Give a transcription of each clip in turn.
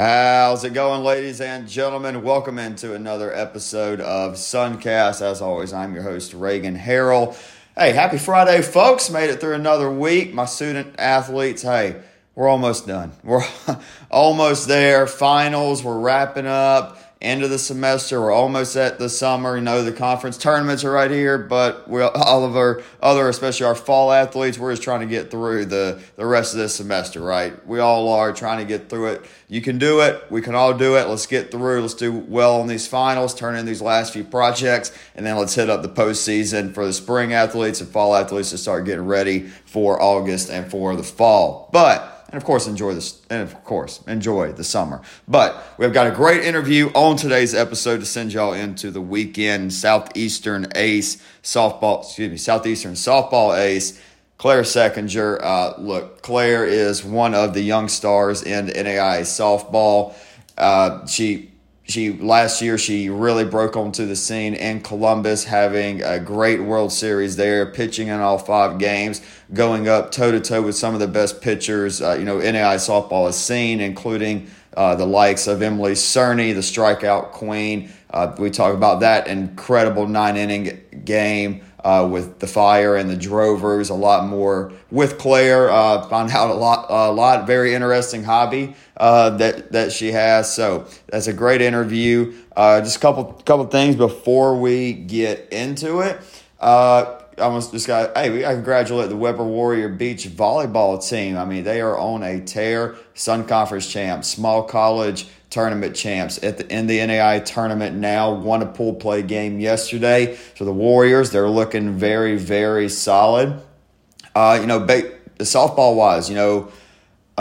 How's it going, ladies and gentlemen? Welcome into another episode of Suncast. As always, I'm your host, Reagan Harrell. Hey, happy Friday, folks. Made it through another week. My student athletes, hey, we're almost done. We're almost there. Finals, we're wrapping up end of the semester. We're almost at the summer. You know, the conference tournaments are right here, but we all of our other, especially our fall athletes, we're just trying to get through the, the rest of this semester, right? We all are trying to get through it. You can do it. We can all do it. Let's get through. Let's do well on these finals, turn in these last few projects, and then let's hit up the postseason for the spring athletes and fall athletes to start getting ready for August and for the fall. But and of course enjoy this and of course enjoy the summer. But we've got a great interview on today's episode to send y'all into the weekend. Southeastern ace softball excuse me southeastern softball ace claire sekinger. Uh, look claire is one of the young stars in nai softball. Uh, she she last year she really broke onto the scene in Columbus, having a great World Series there, pitching in all five games, going up toe to toe with some of the best pitchers uh, you know NAI softball has seen, including uh, the likes of Emily Cerny, the strikeout queen. Uh, we talk about that incredible nine inning game uh, with the Fire and the Drovers, a lot more with Claire. Uh, found out a lot, a lot, very interesting hobby uh, that that she has. So that's a great interview. Uh, just a couple couple things before we get into it. Uh, I almost just got hey, I congratulate the Webber Warrior Beach volleyball team. I mean, they are on a tear. Sun Conference champs, small college tournament champs at the in the NAI tournament now. Won a pool play game yesterday. So the Warriors, they're looking very, very solid. Uh, you know, ba- softball wise, you know,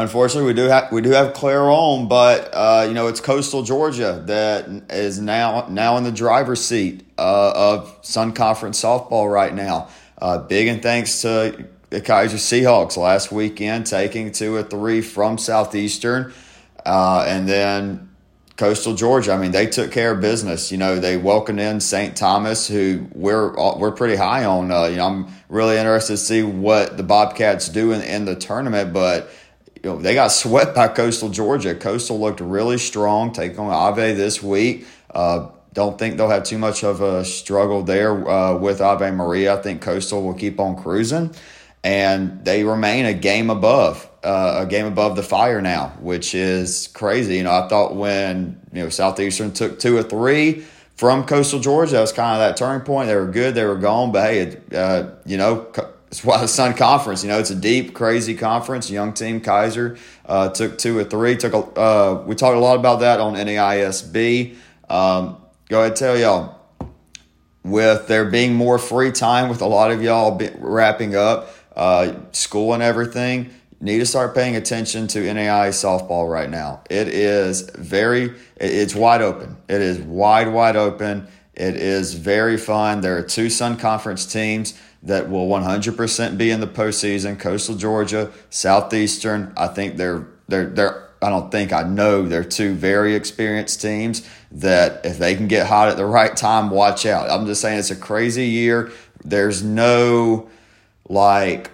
unfortunately we do have we do have Claire on, but uh, you know it's Coastal Georgia that is now now in the driver's seat uh, of Sun Conference softball right now. Uh, big and thanks to the Keiser Seahawks last weekend taking two or three from Southeastern. Uh, and then Coastal Georgia, I mean, they took care of business. You know, they welcomed in St. Thomas, who we're we're pretty high on. Uh, you know, I'm really interested to see what the Bobcats do in, in the tournament, but you know, they got swept by Coastal Georgia. Coastal looked really strong, taking on Ave this week. Uh, don't think they'll have too much of a struggle there uh, with Ave Maria. I think Coastal will keep on cruising, and they remain a game above uh, a game above the fire now, which is crazy. You know, I thought when you know Southeastern took two or three from Coastal Georgia, that was kind of that turning point. They were good, they were gone, but hey, uh, you know, it's why the Sun Conference. You know, it's a deep, crazy conference. Young team Keiser uh, took two or three. Took a, uh, we talked a lot about that on NAISB. Um, go ahead, tell y'all. With there being more free time, with a lot of y'all wrapping up uh, school and everything, need to start paying attention to NAI softball right now. It is very, it's wide open. It is wide, wide open. It is very fun. There are two Sun Conference teams that will 100% be in the postseason. Coastal Georgia, Southeastern. I think they're they're they're. I don't think I know they're two very experienced teams that if they can get hot at the right time, watch out. I'm just saying it's a crazy year. There's no like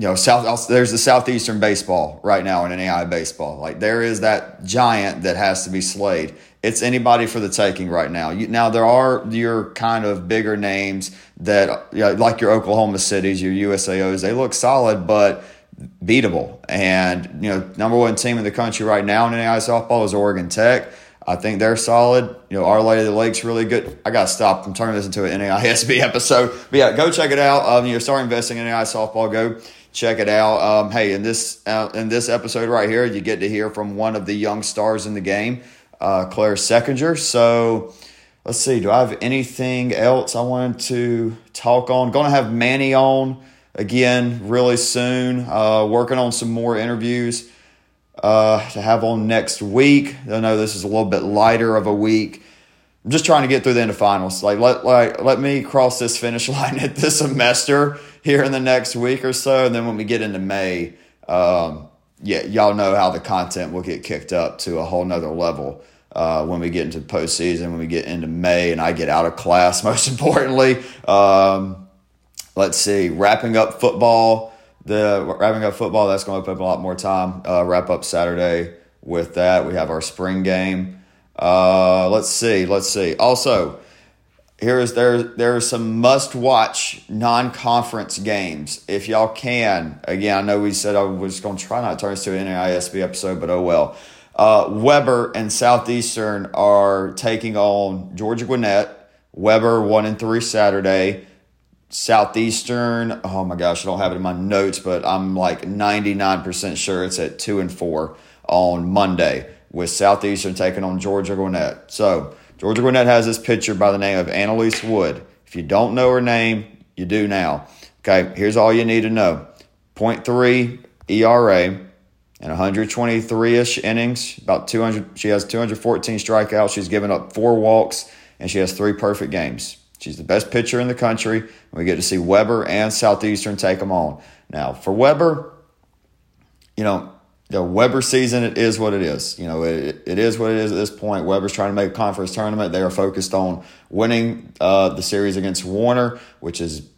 you know, South there's the southeastern baseball right now in NAI baseball. Like there is that giant that has to be slayed. It's anybody for the taking right now. You, now there are your kind of bigger names that, you know, like your Oklahoma cities, your USAOs. They look solid, but beatable. And you know, number one team in the country right now in NAI softball is Oregon Tech. I think they're solid. You know, Our Lady of the Lake's really good. I got to stop. I'm turning this into an NAISB episode. But yeah, go check it out. Um, you know, start investing in NAI softball. Go check it out. Um, hey, in this uh, in this episode right here, you get to hear from one of the young stars in the game, uh, Claire Sekinger. So let's see. Do I have anything else I wanted to talk on? Going to have Manny on again really soon. Uh, working on some more interviews uh, to have on next week. I know this is a little bit lighter of a week. I'm just trying to get through the end of finals. Like let like let me cross this finish line at this semester here in the next week or so, and then when we get into May, um, yeah, y'all know how the content will get kicked up to a whole nother level uh, when we get into postseason, when we get into May, and I get out of class. Most importantly, um, let's see, wrapping up football. The wrapping up football that's going to open up a lot more time. Uh, wrap up Saturday with that. We have our spring game. Uh, let's see. Let's see. Also, here is there there are some must watch non conference games if y'all can. Again, I know we said I was going to try not to turn this to an NAISB episode, but oh well. Uh, Webber and Southeastern are taking on Georgia Gwinnett. Webber one and three Saturday. Southeastern, oh my gosh, I don't have it in my notes, but I'm like 99% sure it's at two and four on Monday with Southeastern taking on Georgia Gwinnett. So Georgia Gwinnett has this pitcher by the name of Annalise Wood. If you don't know her name, you do now. Okay, here's all you need to know 0.3 ERA and 123 ish innings, about 200. She has 214 strikeouts. She's given up four walks, and she has three perfect games. She's the best pitcher in the country. We get to see Webber and Southeastern take them on. Now, for Webber, you know, the Webber season, it is what it is. You know, it, it is what it is at this point. Webber's trying to make a conference tournament. They are focused on winning uh, the series against Warner, which is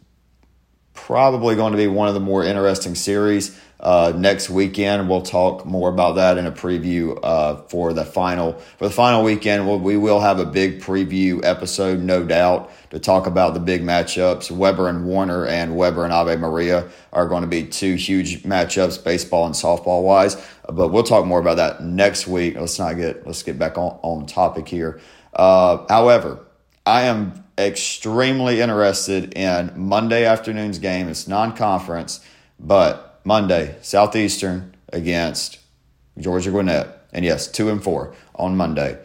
probably going to be one of the more interesting series. Uh, next weekend, we'll talk more about that in a preview uh, for the final for the final weekend. We'll, we will have a big preview episode, no doubt, to talk about the big matchups. Webber and Warner and Webber and Ave Maria are going to be two huge matchups, baseball and softball wise. But we'll talk more about that next week. Let's not get let's get back on on topic here. Uh, however, I am extremely interested in Monday afternoon's game. It's non conference, but Monday, Southeastern against Georgia Gwinnett. And yes, two and four on Monday,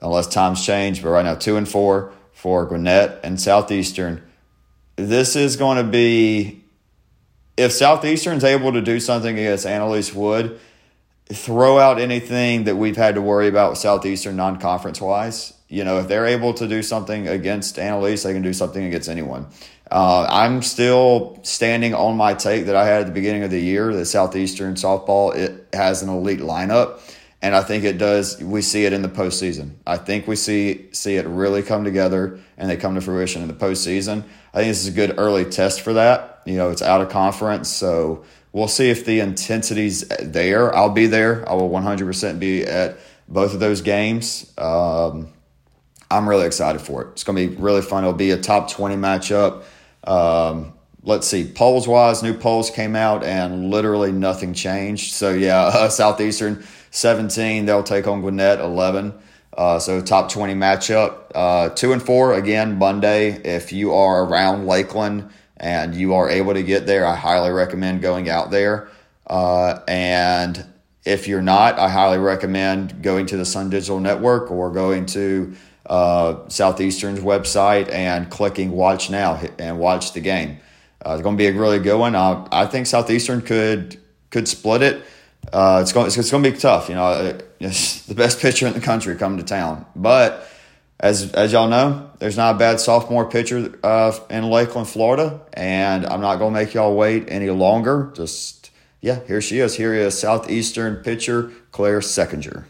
unless times change. But right now, two and four for Gwinnett and Southeastern. This is going to be if Southeastern's able to do something against Annalise Wood, throw out anything that we've had to worry about Southeastern non conference wise. You know, if they're able to do something against Annalise, they can do something against anyone. Uh, I'm still standing on my take that I had at the beginning of the year that Southeastern softball it has an elite lineup, and I think it does. We see it in the postseason. I think we see see it really come together, and they come to fruition in the postseason. I think this is a good early test for that. You know, it's out of conference, so we'll see if the intensity's there. I'll be there. I will 100% be at both of those games. Um, I'm really excited for it. It's going to be really fun. It'll be a top 20 matchup. Um, let's see, polls wise, new polls came out and literally nothing changed. So, yeah, uh, Southeastern 17, they'll take on Gwinnett 11. Uh, so, top 20 matchup. Uh, two and four, again, Monday. If you are around Lakeland and you are able to get there, I highly recommend going out there. Uh, and if you're not, I highly recommend going to the Sun Digital Network or going to uh, Southeastern's website and clicking watch now and watch the game. Uh, it's going to be a really good one. Uh, I think Southeastern could could split it. Uh, it's going it's, going to be tough. You know, uh, it's the best pitcher in the country coming to town, but as as y'all know, there's not a bad sophomore pitcher uh, in Lakeland, Florida, and I'm not going to make y'all wait any longer. Just yeah, here she is. Here is Southeastern pitcher Claire Sekinger.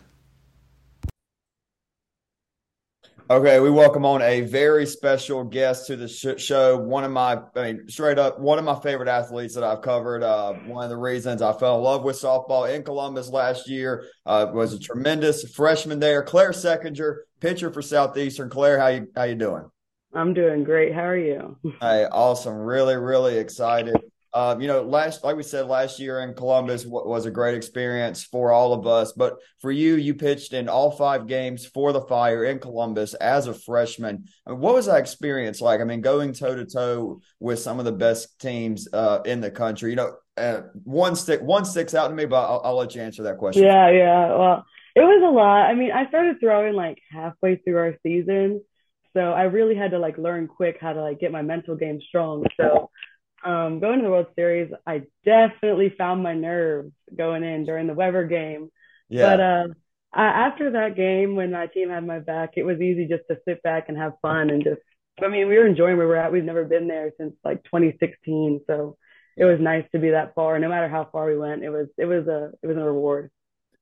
Okay, we welcome on a very special guest to the sh- show. One of my, I mean, straight up, one of my favorite athletes that I've covered. Uh, one of the reasons I fell in love with softball in Columbus last year uh, was a tremendous freshman there, Claire Sekinger, pitcher for Southeastern. Claire, how you how you doing? I'm doing great. How are you? Hey, awesome. Really, really excited um, you know, last like we said last year in Columbus was a great experience for all of us. But for you, you pitched in all five games for the Fire in Columbus as a freshman. I mean, what was that experience like? I mean, going toe to toe with some of the best teams uh, in the country. You know, uh, one stick one sticks out to me, but I'll, I'll let you answer that question. Yeah, yeah. Well, it was a lot. I mean, I started throwing like halfway through our season, so I really had to like learn quick how to like get my mental game strong. So um, going to the World Series, I definitely found my nerves going in during the Webber game. Yeah. But uh, I, after that game, when my team had my back, it was easy just to sit back and have fun and just. I mean, we were enjoying where we're at. We've never been there since like 2016, so it was nice to be that far. No matter how far we went, it was it was a it was a reward.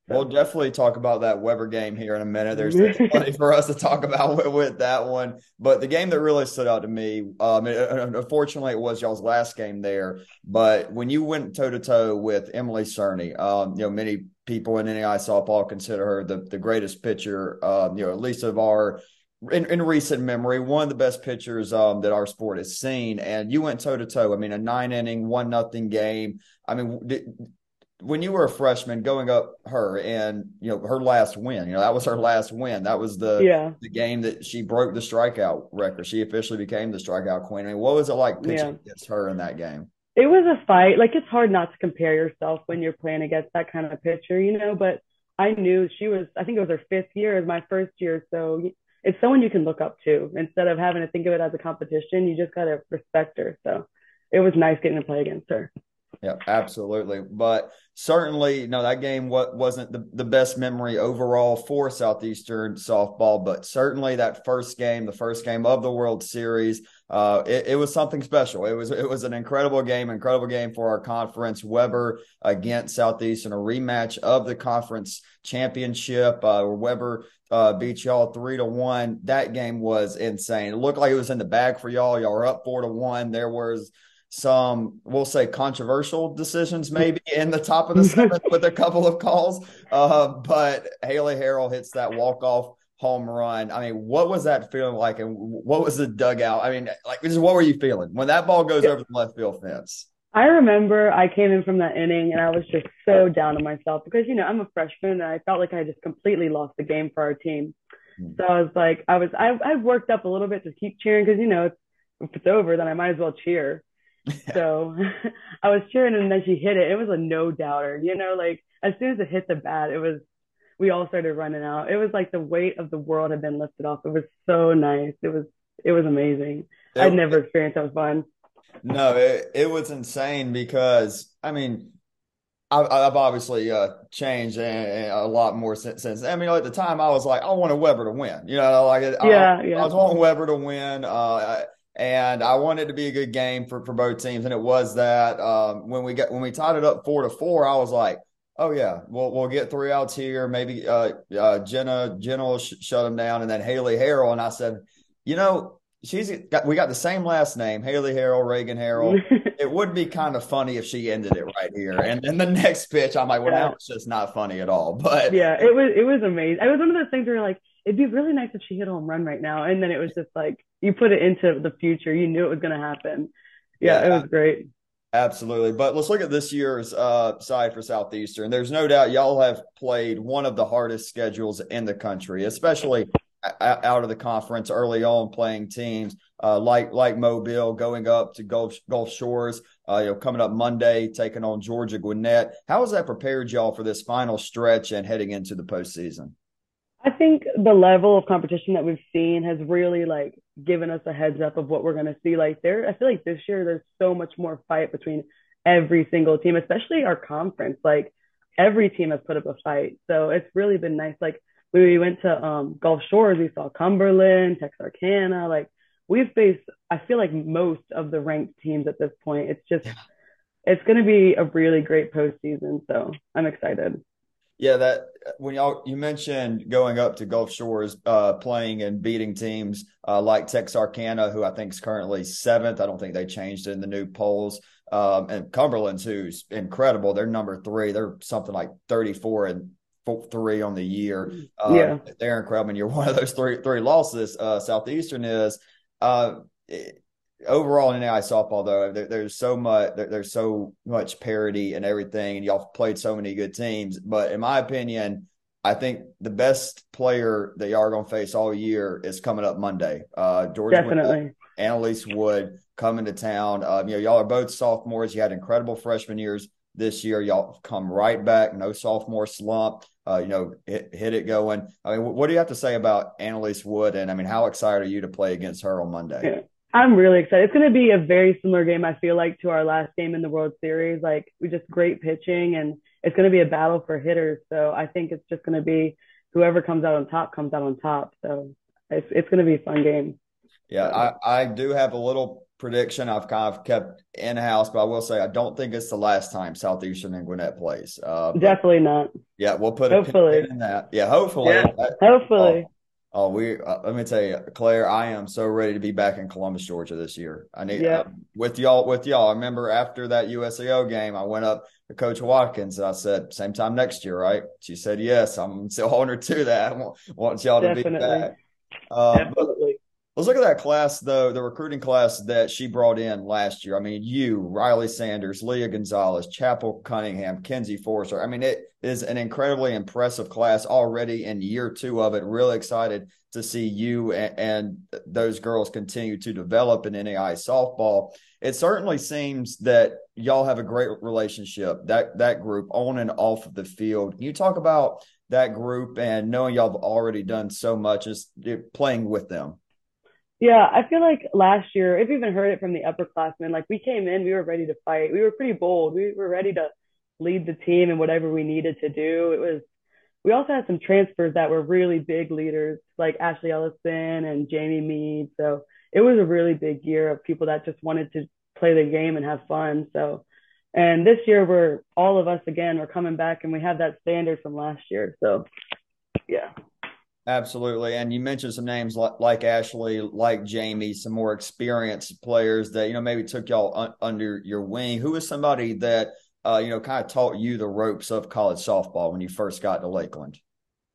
We'll definitely talk about that Webber game here in a minute. There's plenty for us to talk about with, with, that one. But the game that really stood out to me, um, it, unfortunately, it was y'all's last game there. But when you went toe to toe with Emily Cerny, um, you know, many people in NAIA softball consider her the, the greatest pitcher, um, you know, at least of our in, in recent memory, one of the best pitchers um, that our sport has seen. And you went toe to toe. I mean, a nine inning, one nothing game. I mean, did, when you were a freshman going up her and you know her last win you know that was her last win. That was the yeah. the game that she broke the strikeout record. She officially became the strikeout queen. I mean what was it like pitching yeah. against her in that game? It was a fight. Like it's hard not to compare yourself when you're playing against that kind of pitcher you know but i knew she was i think it was her fifth year my first year. So it's someone you can look up to. Instead of having to think of it as a competition you just got to respect her. So it was nice getting to play against her yeah, absolutely. But certainly, know, that game what wasn't the, the best memory overall for Southeastern softball, but certainly that first game, the first game of the World Series, uh, it, it, was something special. It was it was an incredible game, incredible game for our conference. Webber against Southeastern, a rematch of the conference championship. Uh, Webber uh, beat y'all three to one. That game was insane. It looked like it was in the bag for y'all. Y'all were up four to one. There was some we'll say controversial decisions maybe in the top of the seventh with a couple of calls. Uh, but Haley Harrell hits that walk off home run. I mean, what was that feeling like, and what was the dugout? I mean, like, just what were you feeling when that ball goes over the left field fence? I remember I came in from that inning and I was just so down on myself because you know I'm a freshman and I felt like I just completely lost the game for our team. Hmm. So I was like, I was I I worked up a little bit to keep cheering because you know if it's over then I might as well cheer. so I was cheering and then she hit it. It was a no doubter, you know, like as soon as it hit the bat, it was, we all started running out. It was like the weight of the world had been lifted off. It was so nice. It was, it was amazing. It, I'd never experienced that fun. No, it, it was insane because, I mean, I, have obviously uh, changed a lot more since, since. I mean, at the time, I was like, I wanted Webber to win. You know, like yeah, I, yeah. I was wanting Webber to win. Uh, and I wanted to be a good game for, for both teams, and it was that. Um, when we got when we tied it up four to four, I was like, "Oh yeah, we'll we'll get three outs here. Maybe uh, uh, Jenna Jenna will sh- shut them down, and then Haley Harrell." And I said, "You know, she's got we got the same last name, Haley Harrell, Reagan Harrell. it would be kind of funny if she ended it right here. And then the next pitch, I'm like, well, yeah. now it's just not funny at all. But yeah, it was it was amazing. It was one of those things where like it'd be really nice if she hit a home run right now. And then it was just like you put it into the future. You knew it was going to happen. Yeah, yeah, it was great. Absolutely. But let's look at this year's uh, side for Southeastern. There's no doubt y'all have played one of the hardest schedules in the country, especially out of the conference early on, playing teams uh, like like Mobile, going up to Gulf Gulf Shores. Uh, you know, coming up Monday, taking on Georgia Gwinnett. How has that prepared y'all for this final stretch and heading into the postseason? I think the level of competition that we've seen has really like given us a heads up of what we're going to see. Like there, I feel like this year there's so much more fight between every single team, especially our conference. Like every team has put up a fight, so it's really been nice. Like we went to um, Gulf Shores, we saw Cumberland, Texarkana. Like we've faced, I feel like most of the ranked teams at this point. It's just, it's going to be a really great postseason. So I'm excited. Yeah, that when y'all you mentioned going up to Gulf Shores, uh, playing and beating teams uh, like Texarkana, who I think is currently seventh. I don't think they changed in the new polls. Um, and Cumberland's who's incredible. They're number three. They're something like thirty four and three on the year. Uh, yeah, they're incredible. And you're one of those three three losses. Uh, Southeastern is. Uh, it, overall in AI softball though there, there's so much there, there's so much parity and everything and y'all played so many good teams but in my opinion i think the best player that y'all are going to face all year is coming up monday uh george definitely annalise wood coming to town um, you know y'all are both sophomores you had incredible freshman years this year y'all come right back no sophomore slump uh, you know, hit, hit, it going. I mean, what do you have to say about Annalise Wood? And I mean, how excited are you to play against her on Monday? Yeah. I'm really excited. It's going to be a very similar game, I feel like, to our last game in the World Series. Like, we just great pitching, and it's going to be a battle for hitters. So I think it's just going to be whoever comes out on top comes out on top. So it's it's going to be a fun game. Yeah, I, I do have a little prediction I've kind of kept in house, but I will say I don't think it's the last time Southeastern and Gwinnett plays. Uh, Definitely not. Yeah, we'll put hopefully. in that. Yeah, hopefully. Yeah, hopefully. Oh, we uh, let me tell you, Claire, I am so ready to be back in Columbus, Georgia this year. I need Yeah, uh, with y'all with y'all. I remember after that USAO game, I went up to Coach Watkins and I said, "Same time next year, right?" She said, "Yes." I'm still holding her to that. I want, want y'all to be back. Uh, but Definitely. Let's look at that class, though, the recruiting class that she brought in last year. I mean, you, Riley Sanders, Leah Gonzalez, Chapel Cunningham, Kenzie Forrester. I mean, it is an incredibly impressive class already in year two of it. Really excited to see you and, and those girls continue to develop in NAI softball. It certainly seems that y'all have a great relationship, that that group on and off of the field. Can you talk about that group and knowing y'all have already done so much as playing with them? Yeah, I feel like last year, if you even heard it from the upperclassmen, like we came in, we were ready to fight. We were pretty bold. We were ready to lead the team in whatever we needed to do. It was, we also had some transfers that were really big leaders, like Ashley Ellison and Jamie Mead. So it was a really big year of people that just wanted to play the game and have fun. So, and this year we're all of us again, we're coming back and we have that standard from last year. So, yeah. Absolutely. And you mentioned some names like, like Ashley, like Jamie, some more experienced players that, you know, maybe took y'all un- under your wing. Who is somebody that, uh, you know, kind of taught you the ropes of college softball when you first got to Lakeland?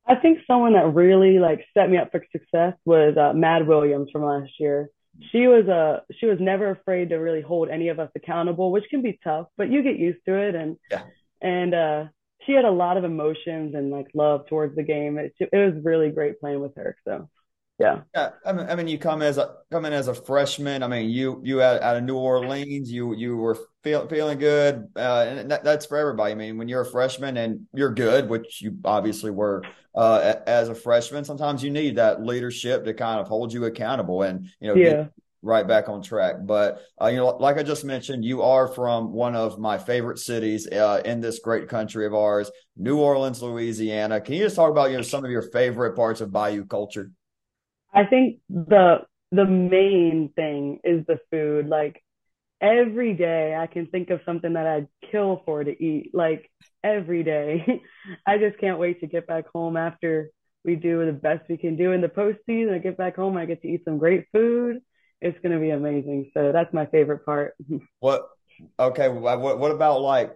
I think someone that really like set me up for success was uh, Mad Williams from last year. She was a uh, she was never afraid to really hold any of us accountable, which can be tough, but you get used to it. And yeah. and uh, she had a lot of emotions and like love towards the game. It, it was really great playing with her. So yeah. Yeah, I mean, I mean, you come as a come in as a freshman. I mean, you you out, out of New Orleans, you you were feel, feeling good, uh, and that, that's for everybody. I mean, when you're a freshman and you're good, which you obviously were uh, as a freshman, sometimes you need that leadership to kind of hold you accountable and you know yeah right back on track. But uh, you know, like I just mentioned, you are from one of my favorite cities uh, in this great country of ours, New Orleans, Louisiana. Can you just talk about you know some of your favorite parts of Bayou culture? I think the the main thing is the food. Like every day, I can think of something that I'd kill for to eat. Like every day, I just can't wait to get back home after we do the best we can do in the postseason. I get back home, I get to eat some great food it's going to be amazing. So that's my favorite part. What? Okay. What, what about like,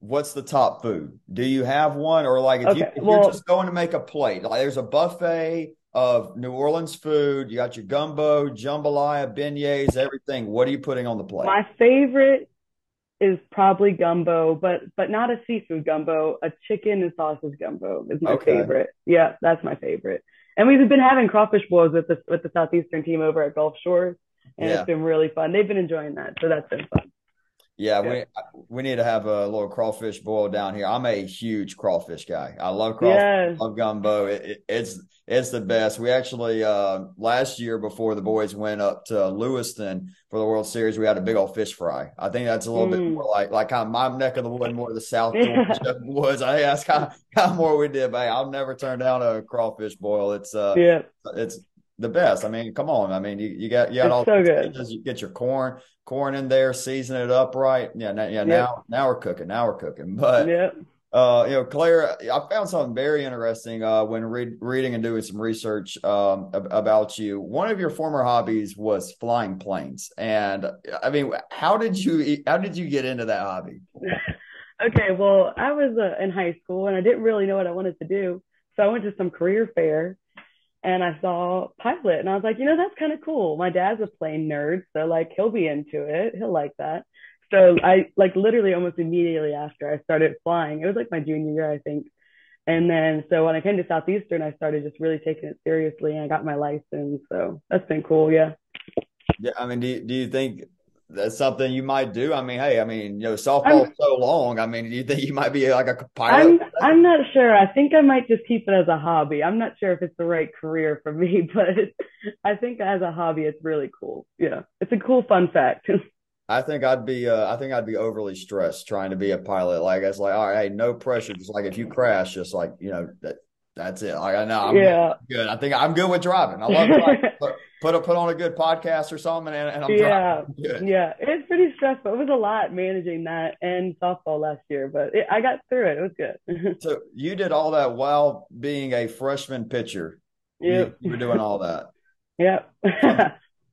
what's the top food? Do you have one? Or like, if, okay, you, if well, you're just going to make a plate, like there's a buffet of New Orleans food, you got your gumbo, jambalaya, beignets, everything. What are you putting on the plate? My favorite is probably gumbo, but but not a seafood gumbo. A chicken and sausage gumbo is my okay. favorite. Yeah, that's my favorite. And we've been having crawfish boils with the with the southeastern team over at Gulf Shores, and yeah. it's been really fun. They've been enjoying that, so that's been fun. Yeah, yeah, we we need to have a little crawfish boil down here. I'm a huge crawfish guy. I love crawfish. Yes. I love gumbo. It, it, it's it's the best. We actually uh, last year before the boys went up to Lewiston for the World Series, we had a big old fish fry. I think that's a little mm. bit more like like kind of my neck of the wood, more the South yeah. woods. I that's kind of, kind of more we did. But hey, I'll never turn down a crawfish boil. It's uh, yeah, it's the best. I mean, come on. I mean, you, you got you got it's all so good. You get your corn corn in there, season it up right. Yeah, now, yeah. Yep. Now now we're cooking. Now we're cooking. But yeah. Uh, you know, Claire, I found something very interesting uh, when re- reading and doing some research um, ab- about you. One of your former hobbies was flying planes, and I mean, how did you how did you get into that hobby? okay, well, I was uh, in high school and I didn't really know what I wanted to do, so I went to some career fair and I saw pilot, and I was like, you know, that's kind of cool. My dad's a plane nerd, so like he'll be into it. He'll like that. So I like literally almost immediately after I started flying, it was like my junior year, I think. And then so when I came to Southeastern, I started just really taking it seriously and I got my license. So that's been cool. Yeah. Yeah. I mean, do you, do you think that's something you might do? I mean, hey, I mean, you know, softball's so long. I mean, do you think you might be like a pilot? I'm, I'm not sure. I think I might just keep it as a hobby. I'm not sure if it's the right career for me, but I think as a hobby, it's really cool. Yeah. It's a cool fun fact. I think I'd be uh, I think I'd be overly stressed trying to be a pilot. Like it's like, all right, hey, no pressure. Just like if you crash, just like you know that that's it. Like I know I'm yeah. good. I think I'm good with driving. I love driving. put, put a, put on a good podcast or something, and, and I'm yeah good. yeah. It's pretty stressful. It was a lot managing that and softball last year, but it, I got through it. It was good. so you did all that while being a freshman pitcher Yep. You, you were doing all that. Yep.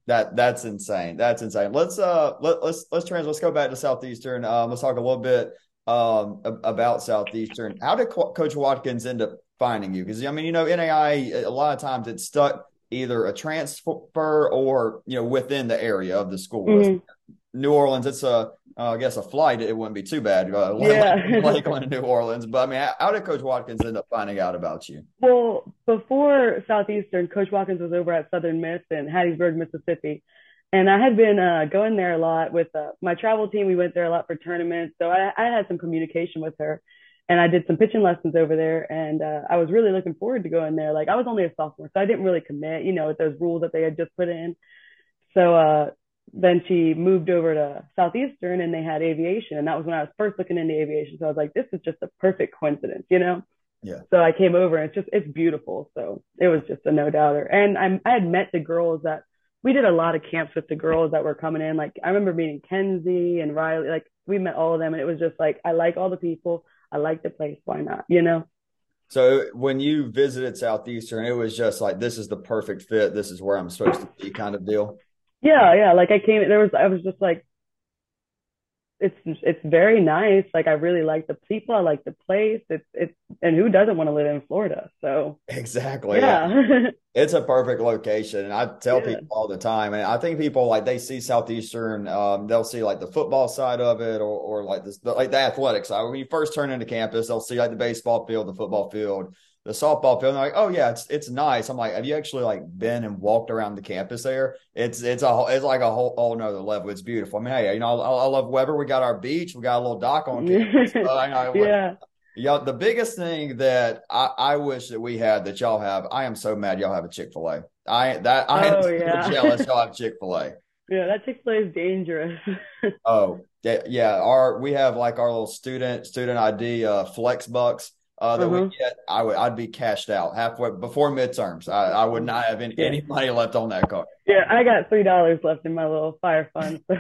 That that's insane. That's insane. Let's uh let, let's let's trans. Let's go back to Southeastern. Um, let's talk a little bit um about Southeastern. How did Coach Watkins end up finding you? Because I mean, you know, NAI a lot of times it's stuck either a transfer or you know within the area of the school. Mm-hmm. New Orleans, it's a uh, I guess a flight, it wouldn't be too bad. Uh, yeah. Lakeland to New Orleans. But I mean, how did Coach Watkins end up finding out about you? Well, before Southeastern, Coach Watkins was over at Southern Miss in Hattiesburg, Mississippi. And I had been uh, going there a lot with uh, my travel team. We went there a lot for tournaments. So I, I, had some communication with her. And I did some pitching lessons over there. And uh, I was really looking forward to going there. Like I was only a sophomore, so I didn't really commit, you know, with those rules that they had just put in. So uh, then she moved over to Southeastern and they had aviation. And that was when I was first looking into aviation. So I was like, this is just a perfect coincidence, you know? Yeah. So I came over and it's just, it's beautiful. So it was just a no doubter. And I'm, I had met the girls that we did a lot of camps with the girls that were coming in. Like I remember meeting Kenzie and Riley, like we met all of them and it was just like, I like all the people. I like the place. Why not? You know? So when you visited Southeastern, it was just like, this is the perfect fit. This is where I'm supposed to be kind of deal. Yeah, yeah. Like I came, there was, I was just like, it's it's very nice. Like I really like the people. I like the place. It's it's and who doesn't want to live in Florida? So exactly. Yeah. it's a perfect location. And I tell yeah. people all the time, and I think people like they see Southeastern, um, they'll see like the football side of it or or like this like the athletics side. When you first turn into campus, they'll see like the baseball field, the football field the softball field. And they're like, oh yeah, it's it's nice. I'm like, have you actually like been and walked around the campus there? It's it's a it's like a whole all another level. It's beautiful. I mean, hey, you know, I, I love Webber. We got our beach. We got a little dock on campus. yeah. Yeah, the biggest thing that I, I wish that we had that y'all have, I am so mad y'all have a Chick Fil A. I that I am oh, yeah. jealous y'all have Chick Fil A. Yeah, that Chick Fil A is dangerous. oh yeah, yeah. Our we have like our little student student ID uh, flex bucks uh, that uh-huh. we get, I would I'd be cashed out halfway before midterms. I, I would not have any, yeah. any money left on that card. Yeah, I got three dollars left in my little fire fund. So.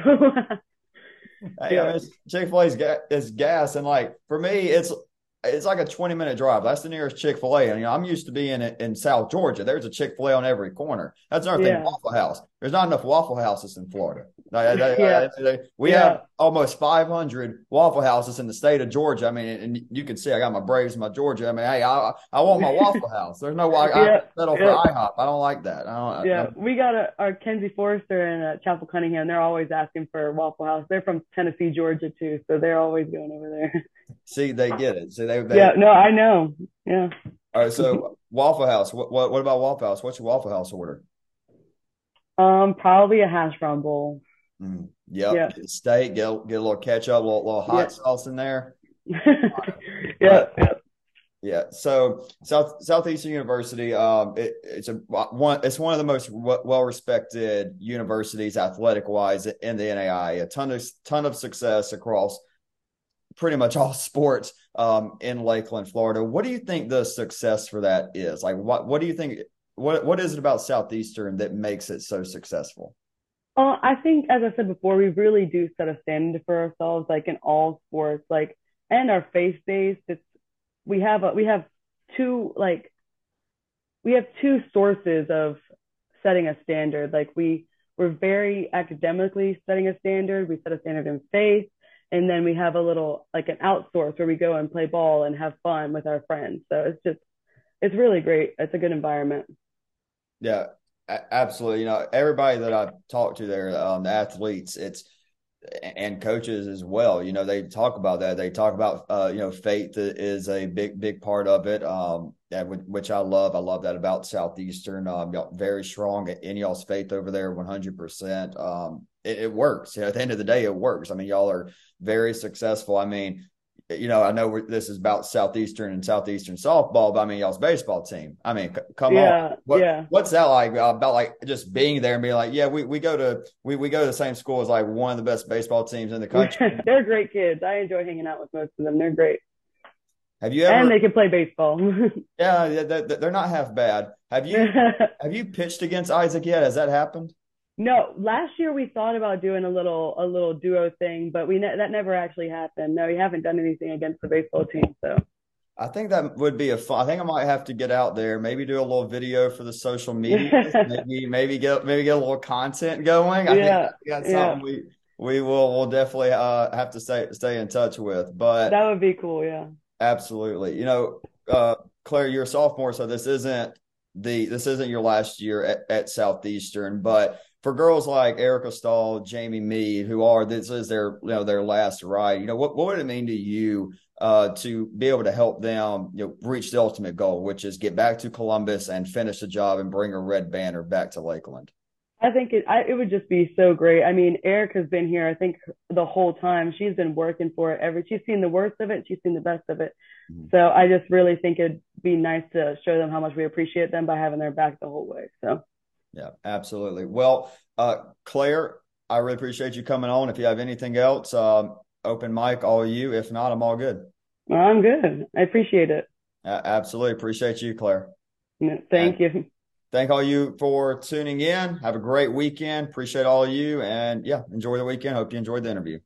hey, yeah. Chick Fil A's ga- is gas, and like for me, it's it's like a 20 minute drive. That's the nearest Chick fil A. And, you know, I'm used to being in, in South Georgia. There's a Chick fil A on every corner. That's another yeah. thing, Waffle House. There's not enough Waffle Houses in Florida. yeah. we yeah. have almost 500 Waffle Houses in the state of Georgia. I mean, and you can see I got my Braves, my Georgia. I mean, hey, I, I want my Waffle House. There's no I, yeah. I settle for IHOP. I don't like that. I don't, yeah, I, we got a, our Kenzie Forrester and uh, Chapel Cunningham. They're always asking for Waffle House. They're from Tennessee, Georgia too, so they're always going over there. See, they get it. See, they, they yeah. No, I know. Yeah. All right. So Waffle House. What, what what about Waffle House? What's your Waffle House order? Um, probably a hash brown bowl. Mm, yep. Yeah. Get steak. Get a, get a little ketchup, a little, little hot yeah. sauce in there. yeah. yeah. Yeah. So South Southeastern University, um, it, it's a one. It's one of the most well respected universities, athletic wise, in the NAI. A ton of ton of success across pretty much all sports um, in Lakeland, Florida. What do you think the success for that is? Like, what what do you think? What what is it about Southeastern that makes it so successful? Uh, I think, as I said before, we really do set a standard for ourselves, like in all sports, like and our faith based. It's we have a, we have two like we have two sources of setting a standard. Like we we're very academically setting a standard. We set a standard in faith, and then we have a little like an outsource where we go and play ball and have fun with our friends. So it's just it's really great. It's a good environment. Yeah, absolutely. You know, everybody that I've talked to there, um, the athletes, it's and coaches as well. You know, they talk about that. They talk about uh, you know, faith is a big big part of it. Um, which I love. I love that about Southeastern. Um, very strong in y'all's faith over there, one hundred percent. Um, it, it works. You know, at the end of the day, it works. I mean, y'all are very successful. I mean, you know, I know this is about Southeastern and Southeastern softball, but I mean, y'all's baseball team. I mean, c- come yeah, on. What, yeah. What's that like uh, about like just being there and being like, yeah, we, we go to, we, we go to the same school as like one of the best baseball teams in the country. they're great kids. I enjoy hanging out with most of them. They're great. Have you ever, and they can play baseball. yeah, they're not half bad. Have you, have you pitched against Isaac yet? Has that happened? No, last year we thought about doing a little a little duo thing, but we ne- that never actually happened. No, we haven't done anything against the baseball team. So I think that would be a fun. I think I might have to get out there, maybe do a little video for the social media, maybe maybe get maybe get a little content going. I Yeah, think that's yeah. we we will will definitely uh, have to stay stay in touch with. But That would be cool, yeah. absolutely, you know, uh, Claire, you're a sophomore, so this isn't the this isn't your last year at, at Southeastern, but for girls like Erica Stahl, Jamie Mead, who are this is their you know their last ride, you know, what what would it mean to you? uh, to be able to help them you know, reach the ultimate goal, which is get back to Columbus and finish the job and bring a red banner back to Lakeland. I think it I, it would just be so great. I mean, Erica's been here, I think, the whole time. She's been working for it every she's seen the worst of it, she's seen the best of it. Mhm. So I just really think it'd be nice to show them how much we appreciate them by having their back the whole way. So Yeah, absolutely. Well, uh, Claire, I really appreciate you coming on. If you have anything else, um, open mic, all of you. If not, I'm all good. well, I'm good. I appreciate it. Uh, absolutely appreciate you, Claire. Thank you. Thank all you for tuning in. Have a great weekend. Appreciate all of you. And yeah, enjoy the weekend. Hope you enjoyed the interview.